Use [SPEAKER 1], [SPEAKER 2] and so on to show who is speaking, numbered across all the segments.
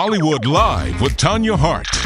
[SPEAKER 1] Hollywood Live with Tanya Hart.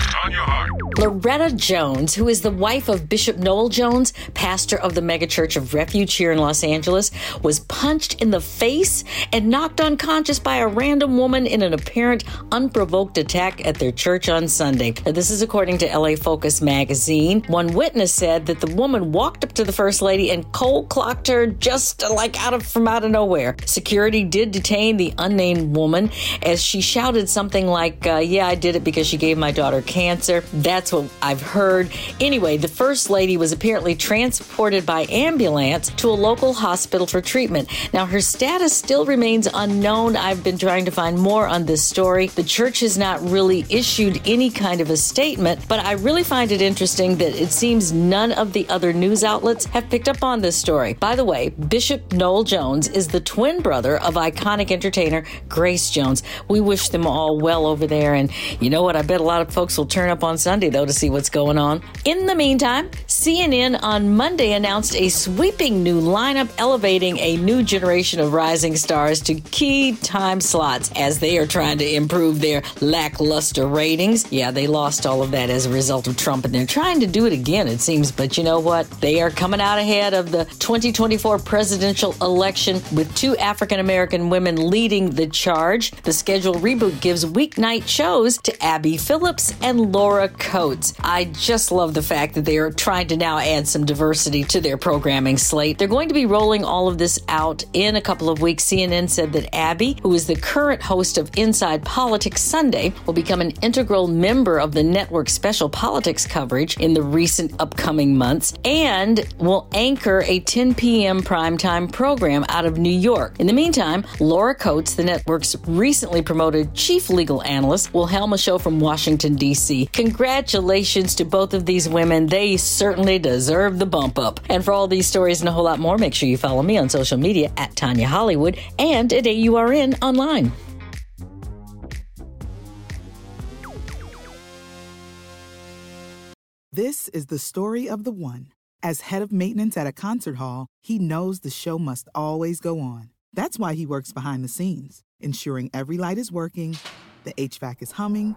[SPEAKER 2] Loretta Jones, who is the wife of Bishop Noel Jones, pastor of the megachurch of Refuge here in Los Angeles, was punched in the face and knocked unconscious by a random woman in an apparent unprovoked attack at their church on Sunday. Now, this is according to LA Focus magazine. One witness said that the woman walked up to the first lady and cold clocked her just like out of from out of nowhere. Security did detain the unnamed woman as she shouted something like, uh, "Yeah, I did it because she gave my daughter cancer." That's what I've heard. Anyway, the first lady was apparently transported by ambulance to a local hospital for treatment. Now, her status still remains unknown. I've been trying to find more on this story. The church has not really issued any kind of a statement, but I really find it interesting that it seems none of the other news outlets have picked up on this story. By the way, Bishop Noel Jones is the twin brother of iconic entertainer Grace Jones. We wish them all well over there. And you know what? I bet a lot of folks will turn up on Sunday, though, to see what's going on. In the meantime, CNN on Monday announced a sweeping new lineup elevating a new generation of rising stars to key time slots as they are trying to improve their lackluster ratings. Yeah, they lost all of that as a result of Trump, and they're trying to do it again, it seems. But you know what? They are coming out ahead of the 2024 presidential election with two African American women leading the charge. The schedule reboot gives weeknight shows to Abby Phillips and Laura Coates. I just love the fact that they are trying to now add some diversity to their programming slate. They're going to be rolling all of this out in a couple of weeks. CNN said that Abby, who is the current host of Inside Politics Sunday, will become an integral member of the network's special politics coverage in the recent upcoming months and will anchor a 10 p.m. primetime program out of New York. In the meantime, Laura Coates, the network's recently promoted chief legal analyst, will helm a show from Washington, D.C. Congratulations to both of these women. They certainly deserve the bump up. And for all these stories and a whole lot more, make sure you follow me on social media at Tanya Hollywood and at AURN online.
[SPEAKER 3] This is the story of the one. As head of maintenance at a concert hall, he knows the show must always go on. That's why he works behind the scenes, ensuring every light is working, the HVAC is humming,